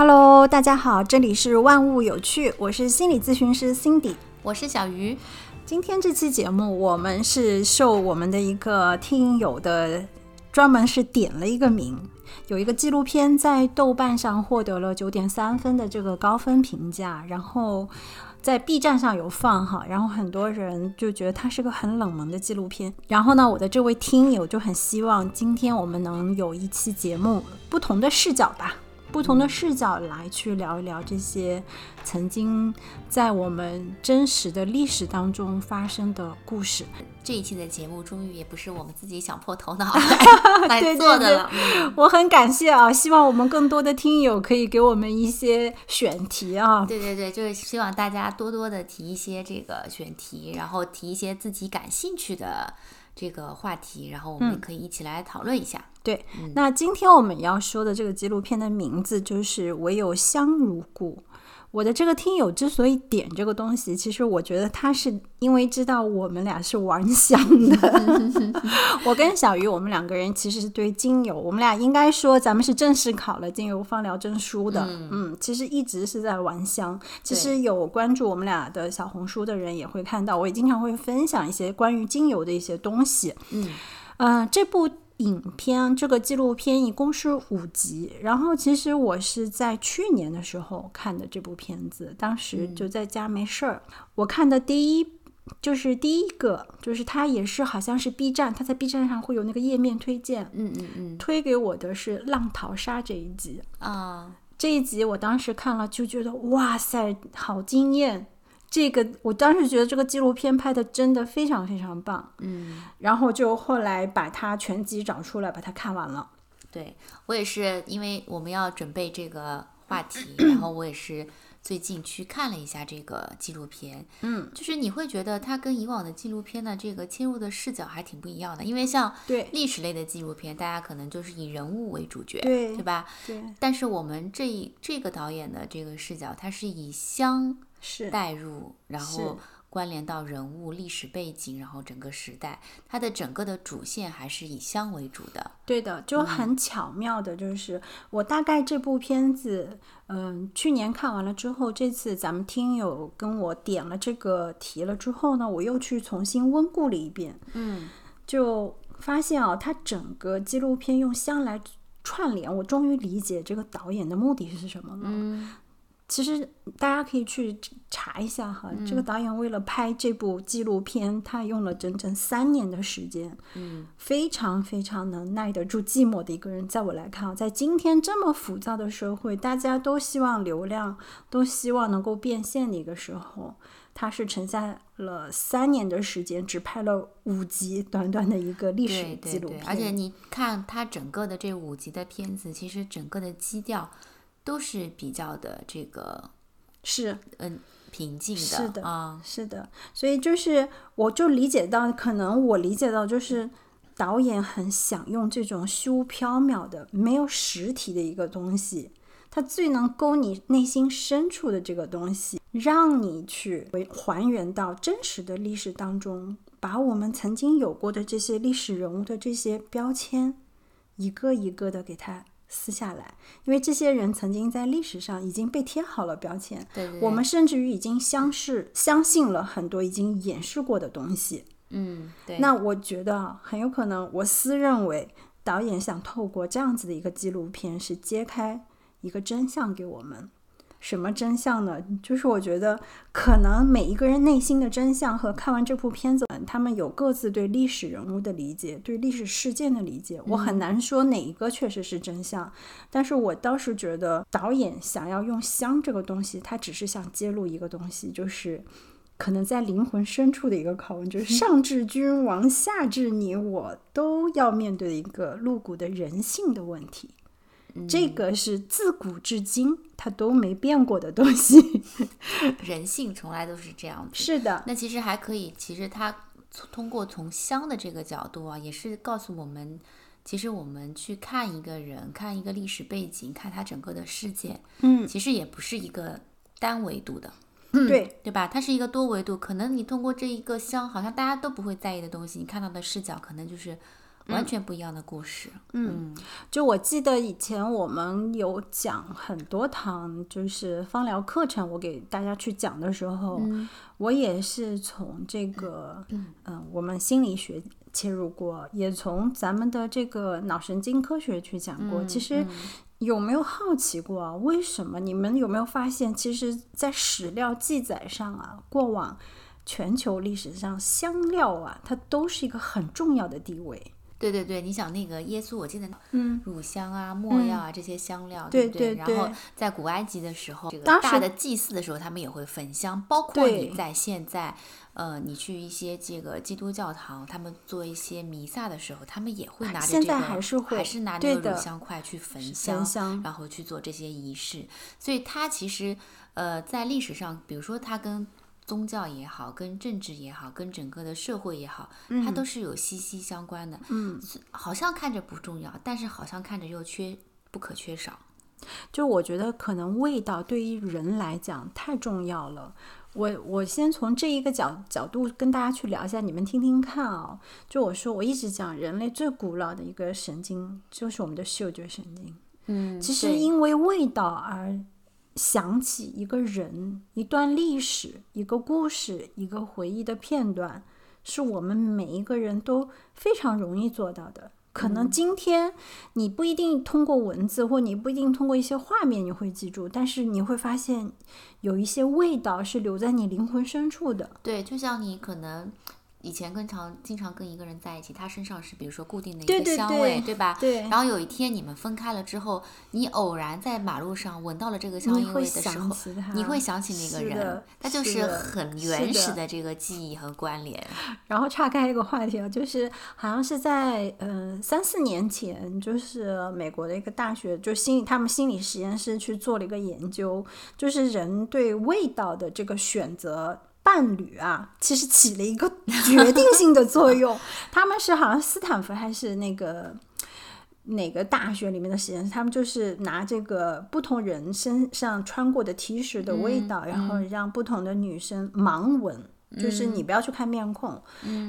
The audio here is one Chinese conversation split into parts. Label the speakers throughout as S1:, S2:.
S1: Hello，大家好，这里是万物有趣，我是心理咨询师 Cindy，
S2: 我是小鱼。
S1: 今天这期节目，我们是受我们的一个听友的专门是点了一个名，有一个纪录片在豆瓣上获得了九点三分的这个高分评价，然后在 B 站上有放哈，然后很多人就觉得它是个很冷门的纪录片。然后呢，我的这位听友就很希望今天我们能有一期节目，不同的视角吧。不同的视角来去聊一聊这些曾经在我们真实的历史当中发生的故事。
S2: 这一期的节目终于也不是我们自己想破头脑 来做的了，
S1: 我很感谢啊！希望我们更多的听友可以给我们一些选题啊。
S2: 对对对，就是希望大家多多的提一些这个选题，然后提一些自己感兴趣的。这个话题，然后我们可以一起来讨论一下。
S1: 对，那今天我们要说的这个纪录片的名字就是《唯有香如故》。我的这个听友之所以点这个东西，其实我觉得他是因为知道我们俩是玩香的。我跟小鱼，我们两个人其实是对精油，我们俩应该说咱们是正式考了精油芳疗证书的。嗯，其实一直是在玩香。其实有关注我们俩的小红书的人也会看到，我也经常会分享一些关于精油的一些东西。
S2: 嗯，
S1: 嗯，这部。影片这个纪录片一共是五集，然后其实我是在去年的时候看的这部片子，当时就在家没事儿，我看的第一就是第一个，就是它也是好像是 B 站，它在 B 站上会有那个页面推荐，
S2: 嗯嗯嗯，
S1: 推给我的是《浪淘沙》这一集
S2: 啊，
S1: 这一集我当时看了就觉得哇塞，好惊艳。这个我当时觉得这个纪录片拍的真的非常非常棒，
S2: 嗯，
S1: 然后就后来把它全集找出来，把它看完了。
S2: 对我也是，因为我们要准备这个话题，然后我也是最近去看了一下这个纪录片，
S1: 嗯，
S2: 就是你会觉得它跟以往的纪录片的这个切入的视角还挺不一样的，因为像
S1: 对
S2: 历史类的纪录片，大家可能就是以人物为主角，
S1: 对，
S2: 对吧？
S1: 对。
S2: 但是我们这一这个导演的这个视角，它是以乡。
S1: 是
S2: 带入，然后关联到人物、历史背景，然后整个时代，它的整个的主线还是以香为主的。
S1: 对的，就很巧妙的，就是我大概这部片子，嗯，去年看完了之后，这次咱们听友跟我点了这个题了之后呢，我又去重新温故了一遍，
S2: 嗯，
S1: 就发现啊，它整个纪录片用香来串联，我终于理解这个导演的目的是什么了。
S2: 嗯。
S1: 其实大家可以去查一下哈，这个导演为了拍这部纪录片，他用了整整三年的时间，
S2: 嗯，
S1: 非常非常能耐得住寂寞的一个人。在我来看啊，在今天这么浮躁的社会，大家都希望流量，都希望能够变现的一个时候，他是沉下了三年的时间，只拍了五集，短短的一个历史纪录片。
S2: 而且你看他整个的这五集的片子，其实整个的基调。都是比较的这个
S1: 是
S2: 嗯平静的，
S1: 是的
S2: 啊，
S1: 是的，所以就是我就理解到，可能我理解到就是导演很想用这种虚无缥缈的、没有实体的一个东西，它最能勾你内心深处的这个东西，让你去还原到真实的历史当中，把我们曾经有过的这些历史人物的这些标签，一个一个的给它。撕下来，因为这些人曾经在历史上已经被贴好了标签，
S2: 对，
S1: 我们甚至于已经相视相信了很多已经演示过的东西，
S2: 嗯，对。
S1: 那我觉得很有可能，我私认为导演想透过这样子的一个纪录片，是揭开一个真相给我们。什么真相呢？就是我觉得，可能每一个人内心的真相和看完这部片子，他们有各自对历史人物的理解，对历史事件的理解。我很难说哪一个确实是真相，但是我倒是觉得导演想要用香这个东西，他只是想揭露一个东西，就是可能在灵魂深处的一个拷问，就是 上至君王，下至你我，都要面对的一个露骨的人性的问题。这个是自古至今它都没变过的东西，
S2: 人性从来都是这样子。
S1: 是的，
S2: 那其实还可以，其实它通过从香的这个角度啊，也是告诉我们，其实我们去看一个人，看一个历史背景，看他整个的世界，
S1: 嗯，
S2: 其实也不是一个单维度的，
S1: 对
S2: 对吧？它是一个多维度，可能你通过这一个香，好像大家都不会在意的东西，你看到的视角可能就是。完全不一样的故事。嗯，
S1: 就我记得以前我们有讲很多堂，就是芳疗课程，我给大家去讲的时候，我也是从这个，嗯，我们心理学切入过，也从咱们的这个脑神经科学去讲过。其实有没有好奇过，为什么你们有没有发现，其实，在史料记载上啊，过往。全球历史上香料啊，它都是一个很重要的地位。
S2: 对对对，你想那个耶稣，我记得，嗯，乳香啊、没药啊这些香料，
S1: 对
S2: 不对？然后在古埃及的时候，这个大的祭祀的时候，他们也会焚香。包括你在现在，呃，你去一些这个基督教堂，他们做一些弥撒的时候，他们也会拿着这个，
S1: 还是
S2: 还
S1: 是
S2: 拿那个乳香块去焚香，然后去做这些仪式。所以它其实，呃，在历史上，比如说它跟宗教也好，跟政治也好，跟整个的社会也好，它都是有息息相关的。
S1: 嗯，
S2: 好像看着不重要，但是好像看着又缺不可缺少。
S1: 就我觉得，可能味道对于人来讲太重要了。我我先从这一个角角度跟大家去聊一下，你们听听看啊。就我说，我一直讲人类最古老的一个神经就是我们的嗅觉神经。
S2: 嗯，
S1: 其实因为味道而。想起一个人、一段历史、一个故事、一个回忆的片段，是我们每一个人都非常容易做到的。可能今天你不一定通过文字，或你不一定通过一些画面你会记住，但是你会发现有一些味道是留在你灵魂深处的。
S2: 对，就像你可能。以前跟常经常跟一个人在一起，他身上是比如说固定的一个香味，
S1: 对
S2: 吧？
S1: 对。
S2: 然后有一天你们分开了之后，你偶然在马路上闻到了这个香味的时候，你会想起那个人，他就是很原始的这个记忆和关联。
S1: 然后岔开一个话题啊，就是好像是在嗯三四年前，就是美国的一个大学，就心理他们心理实验室去做了一个研究，就是人对味道的这个选择。伴侣啊，其实起了一个 决定性的作用。他们是好像斯坦福还是那个哪个大学里面的实验室？他们就是拿这个不同人身上穿过的 T 恤的味道，然后让不同的女生盲闻，就是你不要去看面孔，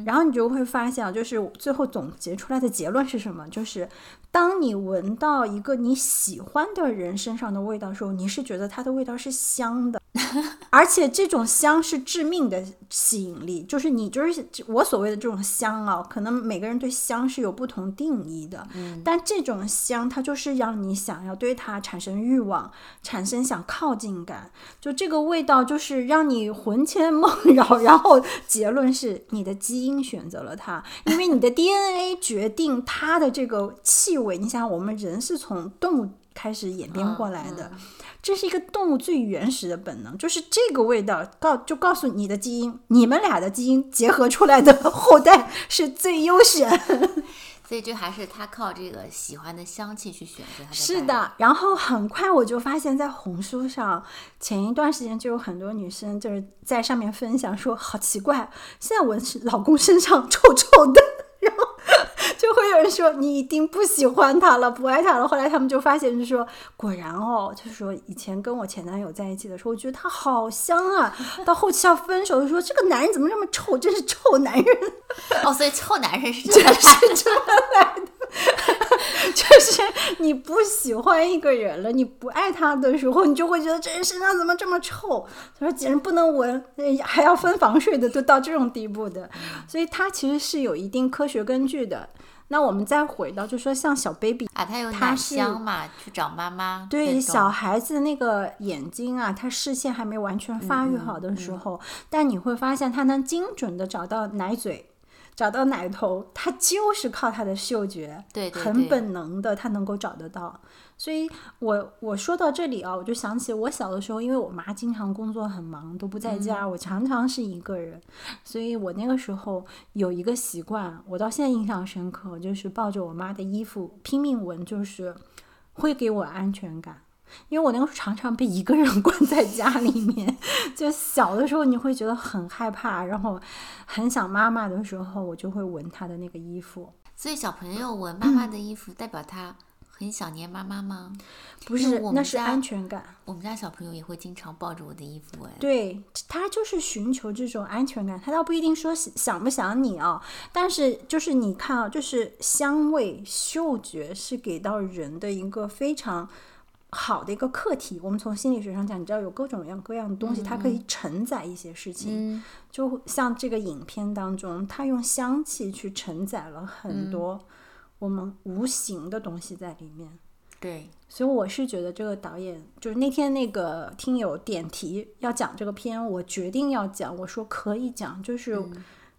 S1: 然后你就会发现，就是最后总结出来的结论是什么？就是当你闻到一个你喜欢的人身上的味道的时候，你是觉得它的味道是香的。而且这种香是致命的吸引力，就是你就是我所谓的这种香啊，可能每个人对香是有不同定义的。
S2: 嗯，
S1: 但这种香它就是让你想要对它产生欲望，产生想靠近感。就这个味道就是让你魂牵梦绕，然后结论是你的基因选择了它，因为你的 DNA 决定它的这个气味。你想，我们人是从动物开始演变过来的。这是一个动物最原始的本能，就是这个味道告就告诉你的基因，你们俩的基因结合出来的后代是最优选。
S2: 所以就还是他靠这个喜欢的香气去选择他的。
S1: 是的，然后很快我就发现，在红书上，前一段时间就有很多女生就是在上面分享说，好奇怪，现在我老公身上臭臭的，然后。就会有人说你一定不喜欢他了，不爱他了。后来他们就发现，就说果然哦，就是说以前跟我前男友在一起的时候，我觉得他好香啊。到后期要分手，就说这个男人怎么这么臭，真是臭男人。
S2: 哦，所以臭男人是
S1: 这么来的，就是你不喜欢一个人了，你不爱他的时候，你就会觉得这人身上怎么这么臭？他说简直不能闻，还要分房睡的，都到这种地步的。所以他其实是有一定科学根据的。那我们再回到，就说像小 baby
S2: 啊，他有奶香嘛，去找妈妈。
S1: 对，小孩子那个眼睛啊，他视线还没完全发育好的时候，但你会发现他能精准的找到奶嘴。找到奶头，它就是靠它的嗅觉，
S2: 对，
S1: 很本能的，它能够找得到。所以，我我说到这里啊，我就想起我小的时候，因为我妈经常工作很忙，都不在家，我常常是一个人，所以我那个时候有一个习惯，我到现在印象深刻，就是抱着我妈的衣服拼命闻，就是会给我安全感。因为我那个时候常常被一个人 关在家里面，就小的时候你会觉得很害怕，然后很想妈妈的时候，我就会闻她的那个衣服。
S2: 所以小朋友闻妈妈的衣服，代表他。很想念妈妈吗？
S1: 不是，那是安全感。
S2: 我们家小朋友也会经常抱着我的衣服，哎，
S1: 对他就是寻求这种安全感。他倒不一定说想不想你啊，但是就是你看啊，就是香味、嗅觉是给到人的一个非常好的一个课题。我们从心理学上讲，你知道有各种各样各样的东西，它可以承载一些事情。就像这个影片当中，它用香气去承载了很多我们无形的东西在里面。
S2: 对，
S1: 所以我是觉得这个导演就是那天那个听友点题要讲这个片，我决定要讲，我说可以讲，就是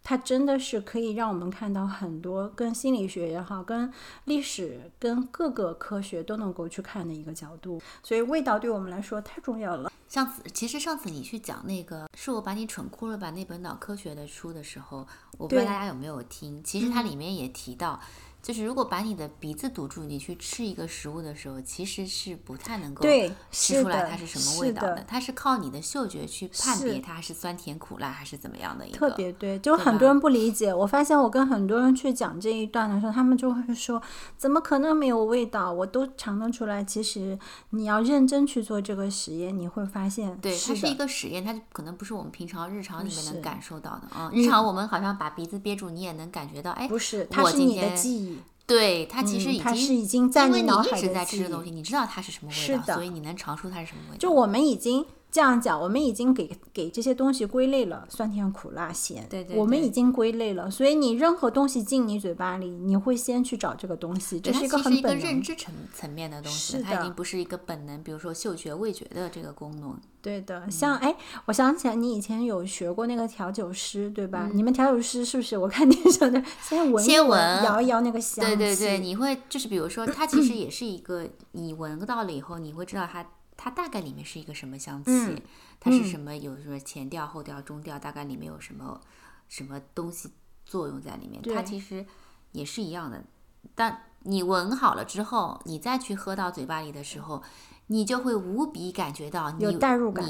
S1: 它真的是可以让我们看到很多跟心理学也好，跟历史、跟各个科学都能够去看的一个角度。所以味道对我们来说太重要了。
S2: 上次其实上次你去讲那个是我把你蠢哭了吧那本脑科学的书的时候，我不知道大家有没有听，其实它里面也提到。就是如果把你的鼻子堵住，你去吃一个食物的时候，其实是不太能够吃出来它是什么味道的。它是靠你的嗅觉去判别它是酸甜苦辣还是怎么样的一个。
S1: 特别对，就很多人不理解。我发现我跟很多人去讲这一段的时候，他们就会说：“怎么可能没有味道？我都尝得出来。”其实你要认真去做这个实验，你会发现，
S2: 对，它是一个实验，它可能不是我们平常日常里面能感受到的啊。日常我们好像把鼻子憋住，你也能感觉到，哎，
S1: 不是，它是你的记忆。
S2: 对它其实已经，
S1: 它是已经在
S2: 你
S1: 脑海
S2: 一直在吃的东西，你知道它是什么味道，所以你能尝出它是什么味道。
S1: 就我们已经。这样讲，我们已经给给这些东西归类了，酸甜苦辣咸。
S2: 对对。
S1: 我们已经归类了，所以你任何东西进你嘴巴里，你会先去找这个东西，这是一个很本
S2: 能。认知层层面的东西，它已经不是一个本能，比如说嗅觉、味觉的这个功能。
S1: 对的，像哎，我想起来，你以前有学过那个调酒师，对吧？你们调酒师是不是？我看电视的 先闻，
S2: 先闻，
S1: 摇一摇那个香。
S2: 对对对，你会就是比如说，它其实也是一个，你闻到了以后，你会知道它。它大概里面是一个什么香气？它是什么？有什么前调、后调、中调？大概里面有什么什么东西作用在里面？它其实也是一样的。但你闻好了之后，你再去喝到嘴巴里的时候，你就会无比感觉到
S1: 有代入感。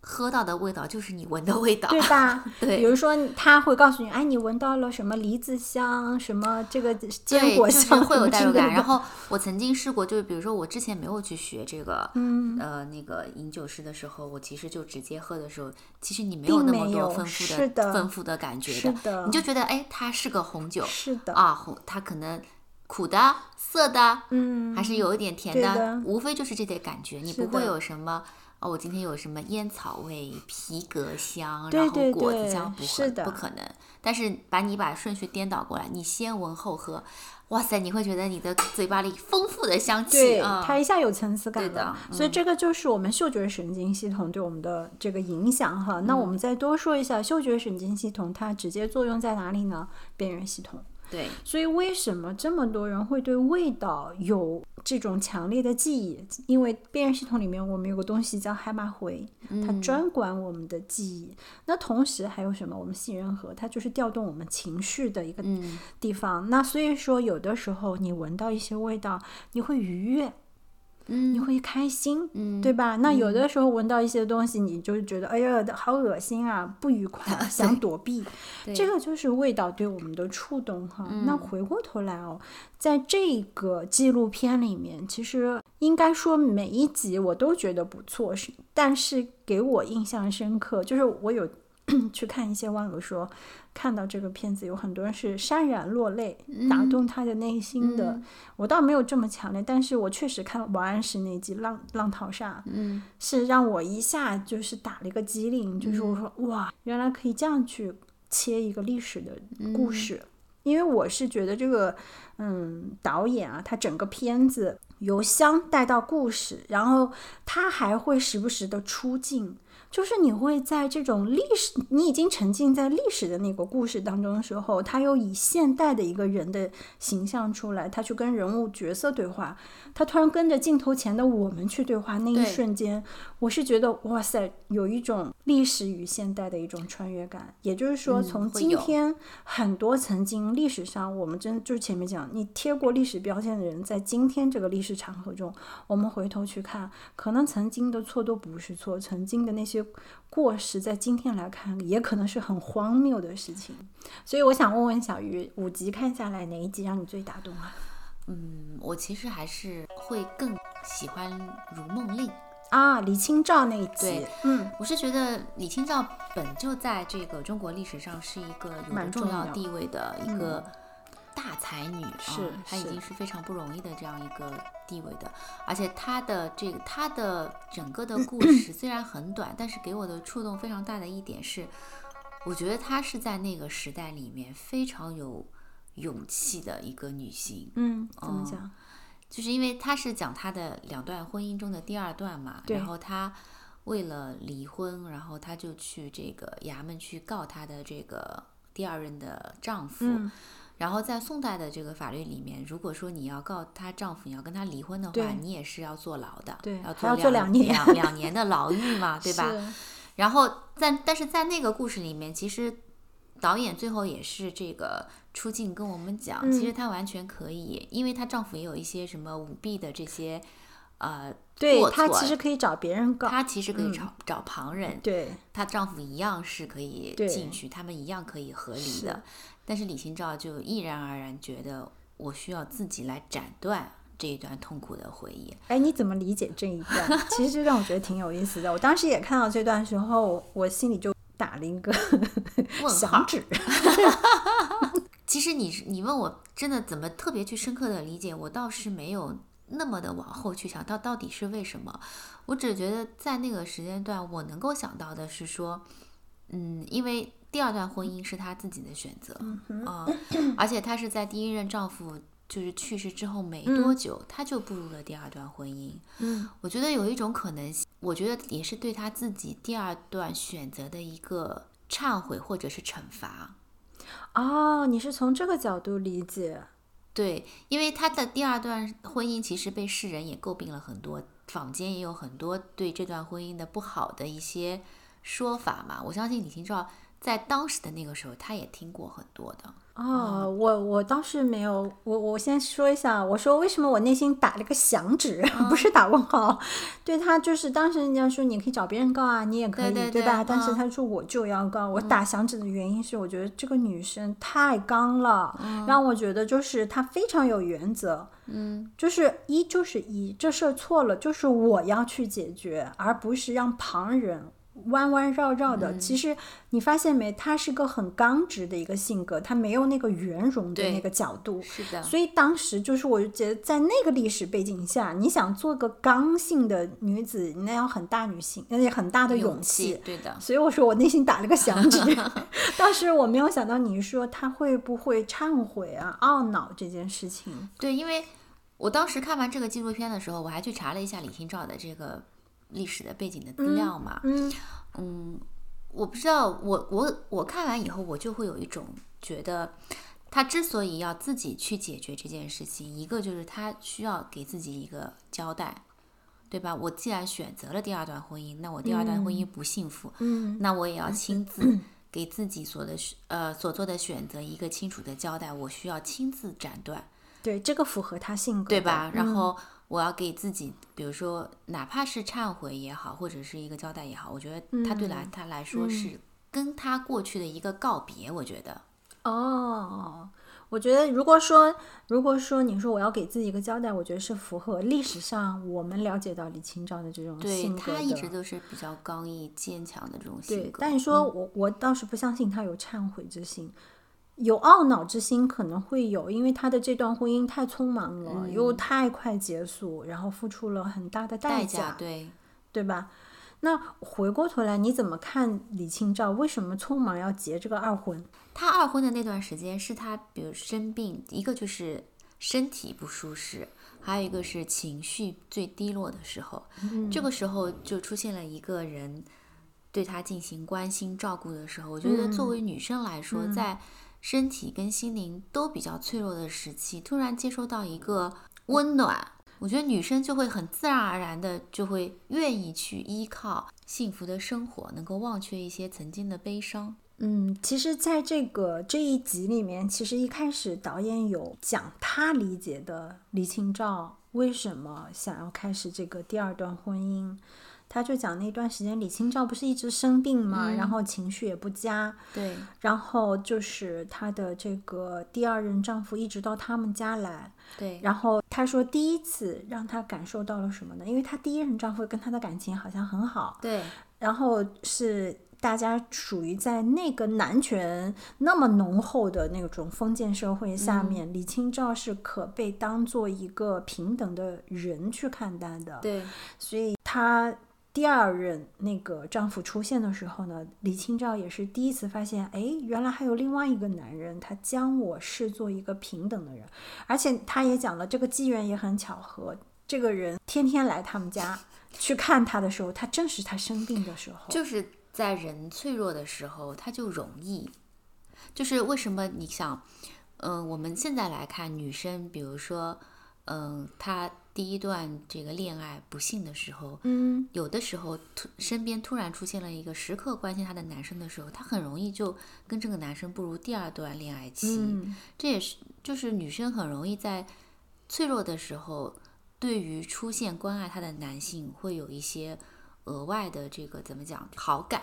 S2: 喝到的味道就是你闻的味道，
S1: 对吧？
S2: 对，
S1: 比如说他会告诉你，哎，你闻到了什么梨子香，什么这个坚果香，
S2: 会有代入感。然后我曾经试过，就是比如说我之前没有去学这个，呃，那个饮酒师的时候，我其实就直接喝的时候，其实你没有那么多丰富的丰富的感觉
S1: 的，
S2: 你就觉得哎，它是个红酒，
S1: 是的。
S2: 啊，红，它可能苦的、涩的，
S1: 嗯，
S2: 还是有一点甜的，无非就是这点感觉，你不会有什么。哦，我今天有什么烟草味、皮革香，然后果子香，不会，不可能。但是把你把顺序颠倒过来，你先闻后喝，哇塞，你会觉得你的嘴巴里丰富的香气，
S1: 它一下有层次感
S2: 的。
S1: 所以这个就是我们嗅觉神经系统对我们的这个影响哈。那我们再多说一下，嗅觉神经系统它直接作用在哪里呢？边缘系统。
S2: 对，
S1: 所以为什么这么多人会对味道有这种强烈的记忆？因为辨认系统里面我们有个东西叫海马回，它专管我们的记忆。那同时还有什么？我们杏仁核，它就是调动我们情绪的一个地方。那所以说，有的时候你闻到一些味道，你会愉悦。你会开心，对吧？那有的时候闻到一些东西，你就觉得哎呀，好恶心啊，不愉 快，想躲避。这个就是味道对我们的触动哈。那回过头来哦，在这个纪录片里面，其实应该说每一集我都觉得不错，是但是给我印象深刻，就是我有。去看一些网友说，看到这个片子有很多人是潸然落泪，打动他的内心的。我倒没有这么强烈，但是我确实看王安石那集《浪浪淘沙》，嗯，是让我一下就是打了一个激灵，就是我说哇，原来可以这样去切一个历史的故事。因为我是觉得这个，嗯，导演啊，他整个片子由香带到故事，然后他还会时不时的出镜。就是你会在这种历史，你已经沉浸在历史的那个故事当中的时候，他又以现代的一个人的形象出来，他去跟人物角色对话，他突然跟着镜头前的我们去对话，那一瞬间，我是觉得哇塞，有一种历史与现代的一种穿越感。也就是说，从今天很多曾经历史上我们真就是前面讲，你贴过历史标签的人，在今天这个历史场合中，我们回头去看，可能曾经的错都不是错，曾经的那些。过时在今天来看，也可能是很荒谬的事情。所以我想问问小鱼，五集看下来哪一集让你最打动啊？
S2: 嗯，我其实还是会更喜欢《如梦令》
S1: 啊，李清照那一集。
S2: 嗯，我是觉得李清照本就在这个中国历史上是一个有着重要地位的一个大才女，
S1: 啊
S2: 她已经是非常不容易的这样一个地位的。而且她的这个她的整个的故 事虽然很短，但是给我的触动非常大的一点是，我觉得她是在那个时代里面非常有。勇气的一个女性，
S1: 嗯，怎么讲？
S2: 就是因为她是讲她的两段婚姻中的第二段嘛，然后她为了离婚，然后她就去这个衙门去告她的这个第二任的丈夫。然后在宋代的这个法律里面，如果说你要告她丈夫，你要跟她离婚的话，你也是要坐牢的，
S1: 对，
S2: 要
S1: 坐
S2: 两
S1: 年
S2: 两两年的牢狱嘛，对吧？然后在但是在那个故事里面，其实导演最后也是这个。出镜跟我们讲，其实她完全可以，因为她丈夫也有一些什么舞弊的这些，呃，
S1: 对她其实可以找别人告，
S2: 她其实可以找找旁人，
S1: 对
S2: 她丈夫一样是可以进去，他们一样可以合理的。但是李清照就毅然而然觉得，我需要自己来斩断这一段痛苦的回忆。
S1: 哎，你怎么理解这一段？其实这段我觉得挺有意思的。我当时也看到这段时候，我心里就打了一个 响指。
S2: 其实你你问我真的怎么特别去深刻的理解，我倒是没有那么的往后去想到到底是为什么。我只觉得在那个时间段，我能够想到的是说，嗯，因为第二段婚姻是她自己的选择啊，而且她是在第一任丈夫就是去世之后没多久，她就步入了第二段婚姻。
S1: 嗯，
S2: 我觉得有一种可能性，我觉得也是对她自己第二段选择的一个忏悔或者是惩罚。
S1: 哦，你是从这个角度理解，
S2: 对，因为她的第二段婚姻其实被世人也诟病了很多，坊间也有很多对这段婚姻的不好的一些说法嘛。我相信李清照在当时的那个时候，他也听过很多的。
S1: 哦，我我倒是没有，我我先说一下，我说为什么我内心打了个响指，不是打问号。对他就是当时人家说你可以找别人告啊，你也可以，
S2: 对
S1: 吧？但是他说我就要告，我打响指的原因是我觉得这个女生太刚了，让我觉得就是她非常有原则，
S2: 嗯，
S1: 就是一就是一，这事儿错了就是我要去解决，而不是让旁人。弯弯绕绕的，其实你发现没？他是个很刚直的一个性格，他没有那个圆融的那个角度。
S2: 是的。
S1: 所以当时就是，我就觉得在那个历史背景下，你想做个刚性的女子，那要很大女性，而且很大的
S2: 勇
S1: 气。
S2: 对的。
S1: 所以我说我内心打了个响指。当时我没有想到你说他会不会忏悔啊、懊恼这件事情。
S2: 对，因为我当时看完这个纪录片的时候，我还去查了一下李清照的这个。历史的背景的资料嘛，
S1: 嗯
S2: 嗯，我不知道，我我我看完以后，我就会有一种觉得，他之所以要自己去解决这件事情，一个就是他需要给自己一个交代，对吧？我既然选择了第二段婚姻，那我第二段婚姻不幸福，
S1: 嗯，
S2: 那我也要亲自 给自己所的呃所做的选择一个清楚的交代，我需要亲自斩断，
S1: 对，这个符合他性格，
S2: 对吧？然后。我要给自己，比如说，哪怕是忏悔也好，或者是一个交代也好，我觉得他对来他来说是跟他过去的一个告别。我觉得，
S1: 哦，我觉得如果说，如果说你说我要给自己一个交代，我觉得是符合历史上我们了解到李清照的这种性
S2: 格他一直都是比较刚毅坚强的这种性格。
S1: 但你说我，我倒是不相信他有忏悔之心。有懊恼之心可能会有，因为他的这段婚姻太匆忙了，又太快结束，然后付出了很大的
S2: 代
S1: 价，
S2: 对
S1: 对吧？那回过头来，你怎么看李清照为什么匆忙要结这个二婚？
S2: 他二婚的那段时间是他比如生病，一个就是身体不舒适，还有一个是情绪最低落的时候。这个时候就出现了一个人对他进行关心照顾的时候，我觉得作为女生来说，在身体跟心灵都比较脆弱的时期，突然接收到一个温暖，我觉得女生就会很自然而然的就会愿意去依靠幸福的生活，能够忘却一些曾经的悲伤。
S1: 嗯，其实，在这个这一集里面，其实一开始导演有讲他理解的李清照为什么想要开始这个第二段婚姻。他就讲那段时间，李清照不是一直生病嘛，然后情绪也不佳。
S2: 对。
S1: 然后就是她的这个第二任丈夫一直到他们家来。
S2: 对。
S1: 然后他说，第一次让他感受到了什么呢？因为他第一任丈夫跟他的感情好像很好。
S2: 对。
S1: 然后是大家属于在那个男权那么浓厚的那种封建社会下面，李清照是可被当做一个平等的人去看待的。
S2: 对。
S1: 所以她。第二任那个丈夫出现的时候呢，李清照也是第一次发现，哎，原来还有另外一个男人，他将我视作一个平等的人，而且他也讲了，这个机缘也很巧合，这个人天天来他们家去看他的时候，他正是他生病的时候，
S2: 就是在人脆弱的时候，他就容易，就是为什么你想，嗯，我们现在来看女生，比如说，嗯，她。第一段这个恋爱不幸的时候，
S1: 嗯，
S2: 有的时候突身边突然出现了一个时刻关心她的男生的时候，她很容易就跟这个男生步入第二段恋爱期。这也是就是女生很容易在脆弱的时候，对于出现关爱她的男性会有一些额外的这个怎么讲好感。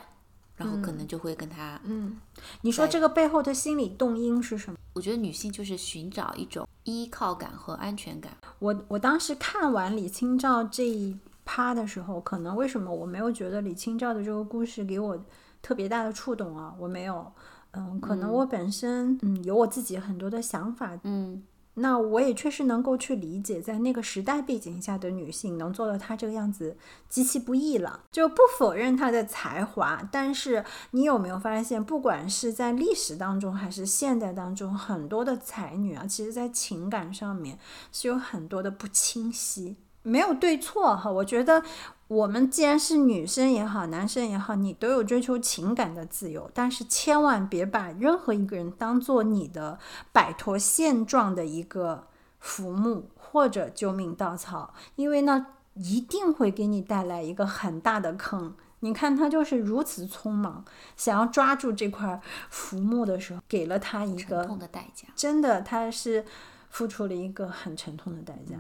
S2: 然后可能就会跟他，
S1: 嗯，你说这个背后的心理动因是什么？
S2: 我觉得女性就是寻找一种依靠感和安全感。
S1: 我我当时看完李清照这一趴的时候，可能为什么我没有觉得李清照的这个故事给我特别大的触动啊？我没有，嗯，可能我本身嗯有我自己很多的想法，
S2: 嗯。
S1: 那我也确实能够去理解，在那个时代背景下的女性能做到她这个样子，极其不易了。就不否认她的才华，但是你有没有发现，不管是在历史当中还是现代当中，很多的才女啊，其实在情感上面是有很多的不清晰。没有对错哈，我觉得我们既然是女生也好，男生也好，你都有追求情感的自由，但是千万别把任何一个人当做你的摆脱现状的一个浮木或者救命稻草，因为那一定会给你带来一个很大的坑。你看他就是如此匆忙，想要抓住这块浮木的时候，给了他一个
S2: 沉痛的代价。
S1: 真的，他是付出了一个很沉痛的代价。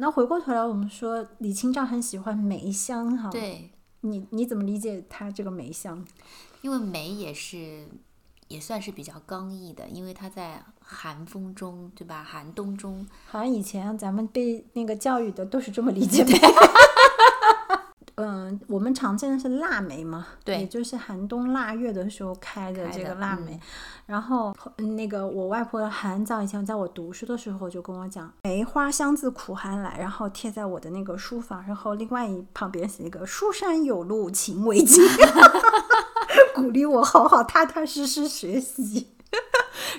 S1: 那回过头来，我们说李清照很喜欢梅香，哈，
S2: 对，
S1: 你你怎么理解她这个梅香？
S2: 因为梅也是也算是比较刚毅的，因为她在寒风中，对吧？寒冬中，
S1: 好像以前咱们被那个教育的都是这么理解 的。嗯，我们常见的是腊梅嘛，
S2: 对，
S1: 也就是寒冬腊月的时候开的这个腊梅。然后那个我外婆很早以前在我读书的时候就跟我讲，梅花香自苦寒来，然后贴在我的那个书房，然后另外一旁边写一个书山有路勤为径，鼓励我好好踏踏实实学习。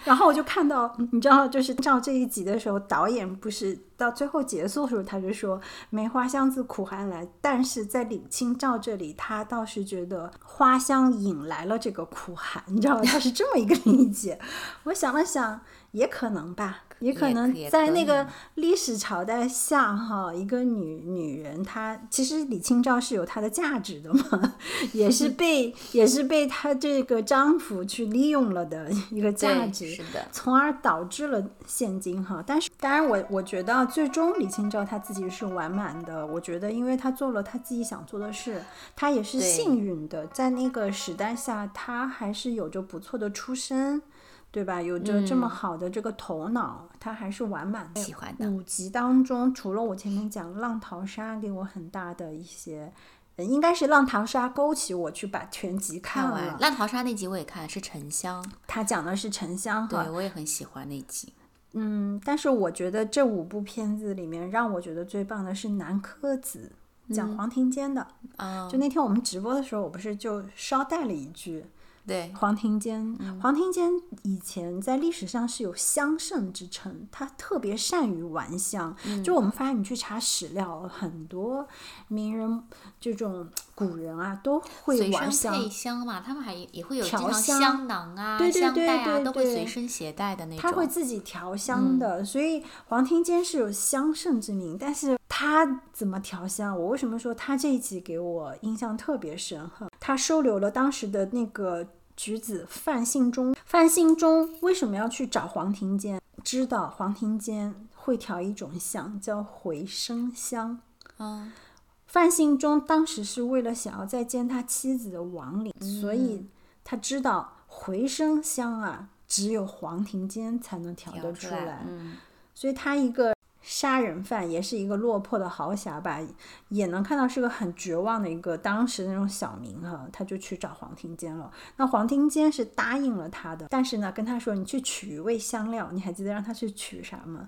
S1: 然后我就看到，你知道，就是照这一集的时候，导演不是到最后结束的时候，他就说“梅花香自苦寒来”，但是在李清照这里，他倒是觉得花香引来了这个苦寒，你知道吗？他是这么一个理解。我想了想，也可能吧。也可能在那个历史朝代下，哈，一个女女人，她其实李清照是有她的价值的嘛，也是被也是被她这个丈夫去利用了的一个价值，
S2: 是的，
S1: 从而导致了现今哈。但是当然，我我觉得最终李清照她自己是完满的，我觉得因为她做了她自己想做的事，她也是幸运的，在那个时代下，她还是有着不错的出身。对吧？有着这么好的这个头脑，他还是完满的。
S2: 喜欢的
S1: 五集当中，除了我前面讲《浪淘沙》给我很大的一些，应该是《浪淘沙》勾起我去把全集
S2: 看
S1: 完。
S2: 《浪淘沙》那集我也看，是沉香，
S1: 他讲的是沉香哈。
S2: 对，我也很喜欢那集。
S1: 嗯，但是我觉得这五部片子里面，让我觉得最棒的是南柯子讲黄庭坚的。
S2: 啊，
S1: 就那天我们直播的时候，我不是就捎带了一句。
S2: 对，
S1: 黄庭坚，黄庭坚以前在历史上是有香圣之称，他特别善于玩香。就我们发现，你去查史料，很多名人这种古人啊，都会玩香。
S2: 配香嘛，他们还也会有
S1: 调
S2: 香囊啊、香袋啊，都会随身携带的那种。
S1: 他会自己调香的，所以黄庭坚是有香圣之名。但是他怎么调香？我为什么说他这一集给我印象特别深？哈，他收留了当时的那个。举子范信中，范信中为什么要去找黄庭坚？知道黄庭坚会调一种香叫回生香。
S2: 嗯，
S1: 范信中当时是为了想要再见他妻子的亡灵，所以他知道回生香啊，只有黄庭坚才能调得出来。
S2: 嗯，
S1: 所以他一个。杀人犯也是一个落魄的豪侠吧，也能看到是个很绝望的一个当时那种小民哈，他就去找黄庭坚了。那黄庭坚是答应了他的，但是呢，跟他说你去取一味香料，你还记得让他去取啥吗？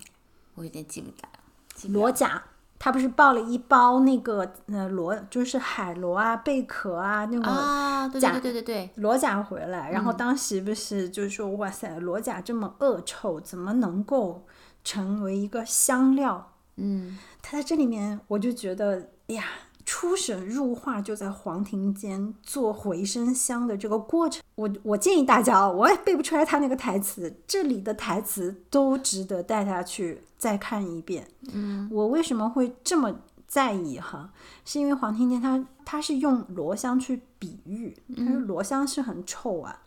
S2: 我有点记不得了。
S1: 罗甲，他不是抱了一包那个呃螺，就是海螺啊、贝壳啊那
S2: 种甲，对对对对，
S1: 螺甲回来，然后当时不是就是说哇塞，螺甲这么恶臭，怎么能够？成为一个香料，
S2: 嗯，
S1: 他在这里面，我就觉得，哎呀，出神入化就在黄庭坚做回声香的这个过程。我我建议大家啊，我也背不出来他那个台词，这里的台词都值得带他去再看一遍。
S2: 嗯，
S1: 我为什么会这么在意哈？是因为黄庭坚他他是用罗香去比喻，他说罗香是很臭啊。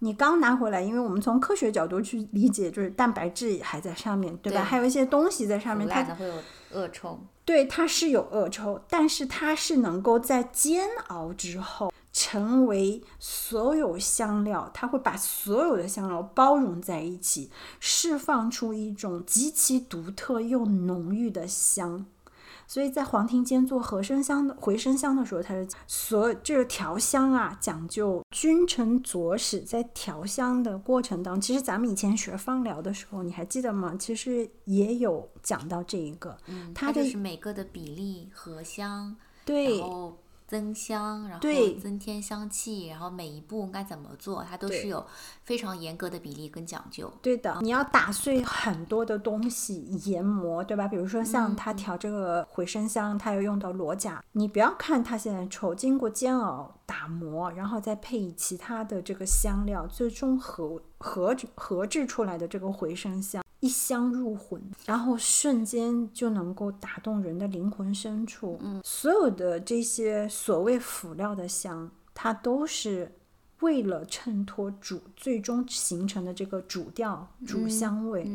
S1: 你刚拿回来，因为我们从科学角度去理解，就是蛋白质还在上面，对吧？还有一些东西在上面，它
S2: 会有恶臭。
S1: 对，它是有恶臭，但是它是能够在煎熬之后成为所有香料，它会把所有的香料包容在一起，释放出一种极其独特又浓郁的香。所以在黄庭坚做和生香的回生香的时候，他是所就是调香啊，讲究君臣佐使。在调香的过程当中，其实咱们以前学芳疗的时候，你还记得吗？其实也有讲到这一个，
S2: 嗯，
S1: 它
S2: 就是每个的比例和香，
S1: 对，
S2: 然后。增香，然后增添香气，然后每一步该怎么做，它都是有非常严格的比例跟讲究。
S1: 对的，你要打碎很多的东西研磨，对吧？比如说像它调这个回声香，它要用到罗甲，你不要看它现在臭，经过煎熬打磨，然后再配以其他的这个香料，最终合合合制出来的这个回声香。一香入魂，然后瞬间就能够打动人的灵魂深处。
S2: 嗯，
S1: 所有的这些所谓辅料的香，它都是为了衬托主最终形成的这个主调、主香味。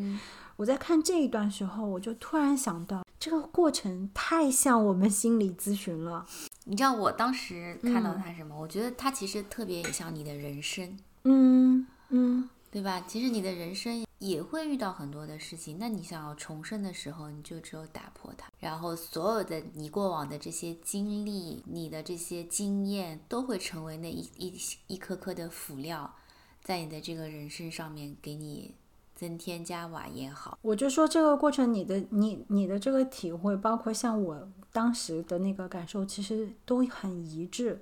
S1: 我在看这一段时候，我就突然想到，这个过程太像我们心理咨询了。
S2: 你知道我当时看到它什么？我觉得它其实特别像你的人生。
S1: 嗯嗯，
S2: 对吧？其实你的人生。也会遇到很多的事情，那你想要重生的时候，你就只有打破它，然后所有的你过往的这些经历，你的这些经验，都会成为那一一一颗颗的辅料，在你的这个人生上面给你增添加瓦也好。
S1: 我就说这个过程，你的你你的这个体会，包括像我当时的那个感受，其实都很一致，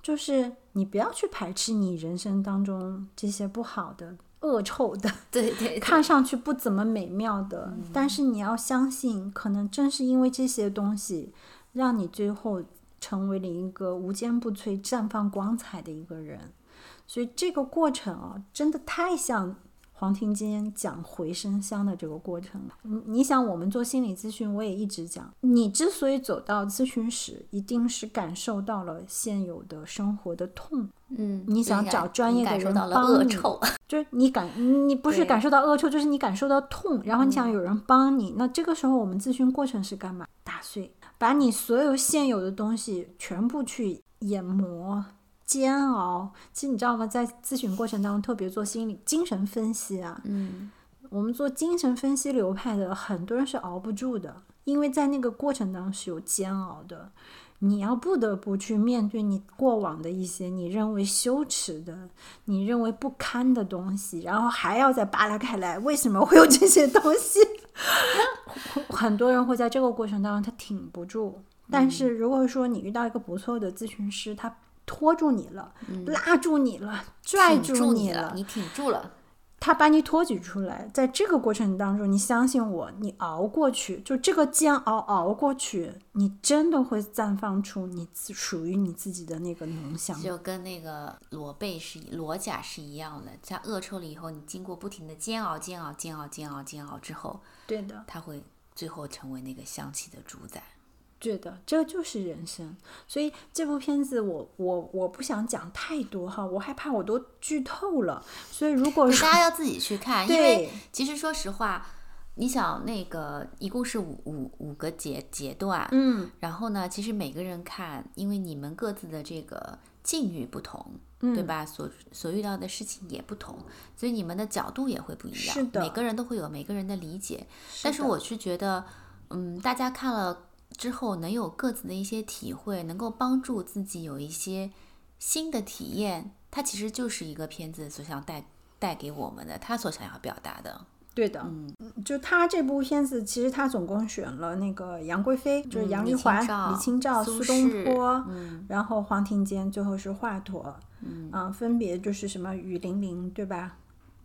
S1: 就是你不要去排斥你人生当中这些不好的。恶臭的，
S2: 对对，
S1: 看上去不怎么美妙的，但是你要相信，可能正是因为这些东西，让你最后成为了一个无坚不摧、绽放光彩的一个人。所以这个过程啊，真的太像。黄庭坚讲回声香的这个过程，你你想，我们做心理咨询，我也一直讲，你之所以走到咨询室，一定是感受到了现有的生活的痛，
S2: 嗯，
S1: 你想找专业的人
S2: 帮你，
S1: 就是你感你不是感受到恶臭，就是你感受到痛，然后你想有人帮你，那这个时候我们咨询过程是干嘛？打碎，把你所有现有的东西全部去研磨。煎熬，其实你知道吗？在咨询过程当中，特别做心理精神分析啊，
S2: 嗯，
S1: 我们做精神分析流派的很多人是熬不住的，因为在那个过程当中是有煎熬的，你要不得不去面对你过往的一些你认为羞耻的、你认为不堪的东西，然后还要再扒拉开来，为什么会有这些东西？很多人会在这个过程当中他挺不住，但是如果说你遇到一个不错的咨询师，他拖住你了，拉住你了，拽
S2: 住
S1: 你
S2: 了，你挺住了。
S1: 他把你托举出来，在这个过程当中，你相信我，你熬过去，就这个煎熬熬过去，你真的会绽放出你属于你自己的那个浓香。
S2: 就跟那个裸背是裸甲是一样的，在恶臭了以后，你经过不停的煎熬、煎熬、煎熬、煎熬、煎熬之后，
S1: 对的，
S2: 它会最后成为那个香气的主宰。
S1: 觉得这就是人生，所以这部片子我我我不想讲太多哈，我害怕我都剧透了。所以如果
S2: 大家要自己去看，因为其实说实话，你想那个一共是五五五个阶阶段，
S1: 嗯，
S2: 然后呢，其实每个人看，因为你们各自的这个境遇不同，对吧？所所遇到的事情也不同，所以你们的角度也会不一样。
S1: 是的，
S2: 每个人都会有每个人的理解。但是我是觉得，嗯，大家看了。之后能有各自的一些体会，能够帮助自己有一些新的体验，它其实就是一个片子所想带带给我们的，他所想要表达的。
S1: 对的，嗯，就他这部片子，其实他总共选了那个杨贵妃，就是杨玉环、李清照、苏东坡，然后黄庭坚，最后是华佗，嗯，分别就是什么雨霖铃，对吧？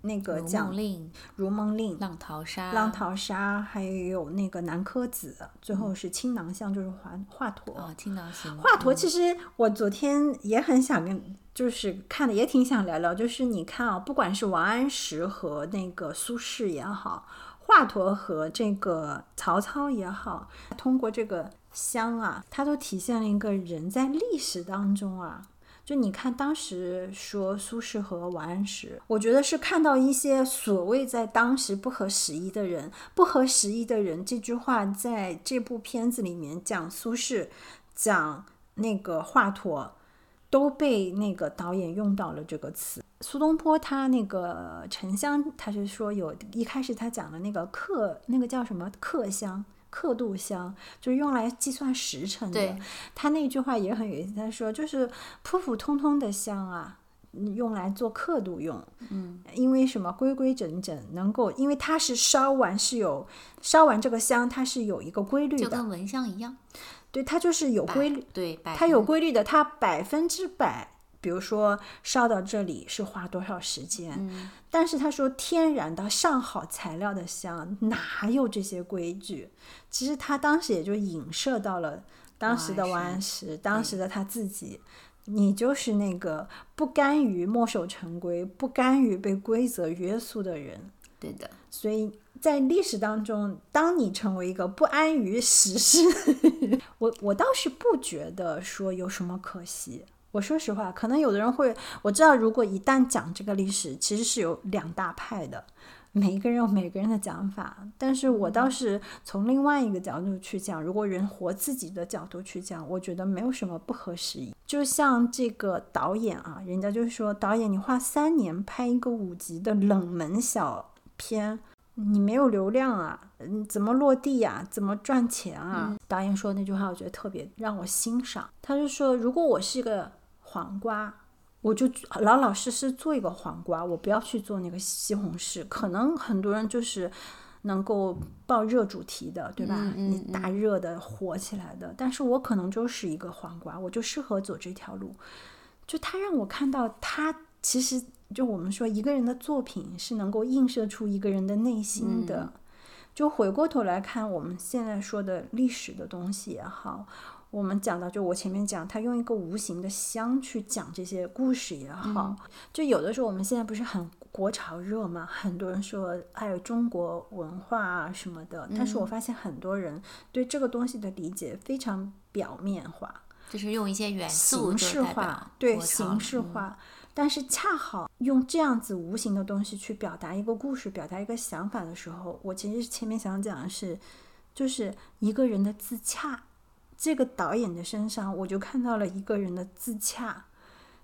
S1: 那个讲《如梦令》、
S2: 浪淘沙、
S1: 浪淘沙，还有那个南柯子，最后是青囊相，就是华华佗。
S2: 哦，青囊行。
S1: 华佗其实我昨天也很想跟，就是看的也挺想聊聊，就是你看啊，不管是王安石和那个苏轼也好，华佗和这个曹操也好，通过这个香啊，它都体现了一个人在历史当中啊。就你看，当时说苏轼和王安石，我觉得是看到一些所谓在当时不合时宜的人，不合时宜的人这句话在这部片子里面讲苏轼，讲那个华佗，都被那个导演用到了这个词。苏东坡他那个沉香，他是说有一开始他讲的那个客，那个叫什么客香。刻度香就是用来计算时辰的。他那句话也很有意思，他说就是普普通通的香啊，用来做刻度用。
S2: 嗯，
S1: 因为什么规规整整，能够因为它是烧完是有烧完这个香，它是有一个规律的，就
S2: 跟蚊香一样。
S1: 对，它就是有规律。
S2: 对，
S1: 它有规律的，它百分之百。比如说烧到这里是花多少时间？但是他说天然的上好材料的香哪有这些规矩？其实他当时也就影射到了当时的王安石，当时的他自己，你就是那个不甘于墨守成规、不甘于被规则约束的人。
S2: 对的，
S1: 所以在历史当中，当你成为一个不安于时事，我我倒是不觉得说有什么可惜。我说实话，可能有的人会，我知道，如果一旦讲这个历史，其实是有两大派的，每一个人有每个人的讲法。但是我倒是从另外一个角度去讲，如果人活自己的角度去讲，我觉得没有什么不合时宜。就像这个导演啊，人家就说，导演你花三年拍一个五集的冷门小片，你没有流量啊，嗯，怎么落地呀？怎么赚钱啊？导演说那句话，我觉得特别让我欣赏。他就说，如果我是一个黄瓜，我就老老实实做一个黄瓜，我不要去做那个西红柿。可能很多人就是能够爆热主题的，对吧？你大热的火起来的，但是我可能就是一个黄瓜，我就适合走这条路。就他让我看到，他其实就我们说一个人的作品是能够映射出一个人的内心的。就回过头来看，我们现在说的历史的东西也好。我们讲到，就我前面讲，他用一个无形的香去讲这些故事也好，就有的时候我们现在不是很国潮热嘛，很多人说还有中国文化啊什么的，但是我发现很多人对这个东西的理解非常表面化，
S2: 就是用一些元素
S1: 形式化，对形式化，但是恰好用这样子无形的东西去表达一个故事，表达一个想法的时候，我其实前面想讲的是，就是一个人的自洽。这个导演的身上，我就看到了一个人的自洽。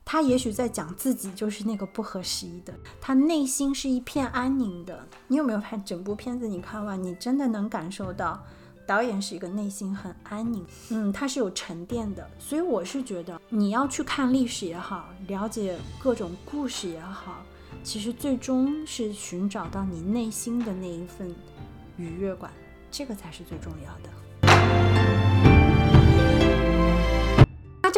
S1: 他也许在讲自己就是那个不合时宜的，他内心是一片安宁的。你有没有看整部片子？你看完，你真的能感受到导演是一个内心很安宁，嗯，他是有沉淀的。所以我是觉得，你要去看历史也好，了解各种故事也好，其实最终是寻找到你内心的那一份愉悦感，这个才是最重要的。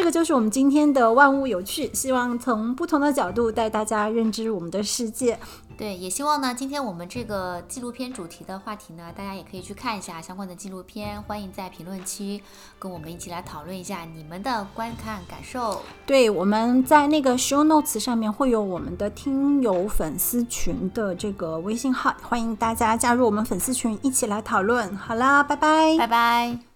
S1: 这个就是我们今天的万物有趣，希望从不同的角度带大家认知我们的世界。
S2: 对，也希望呢，今天我们这个纪录片主题的话题呢，大家也可以去看一下相关的纪录片。欢迎在评论区跟我们一起来讨论一下你们的观看感受。
S1: 对，我们在那个 show notes 上面会有我们的听友粉丝群的这个微信号，欢迎大家加入我们粉丝群，一起来讨论。好啦，拜拜，
S2: 拜拜。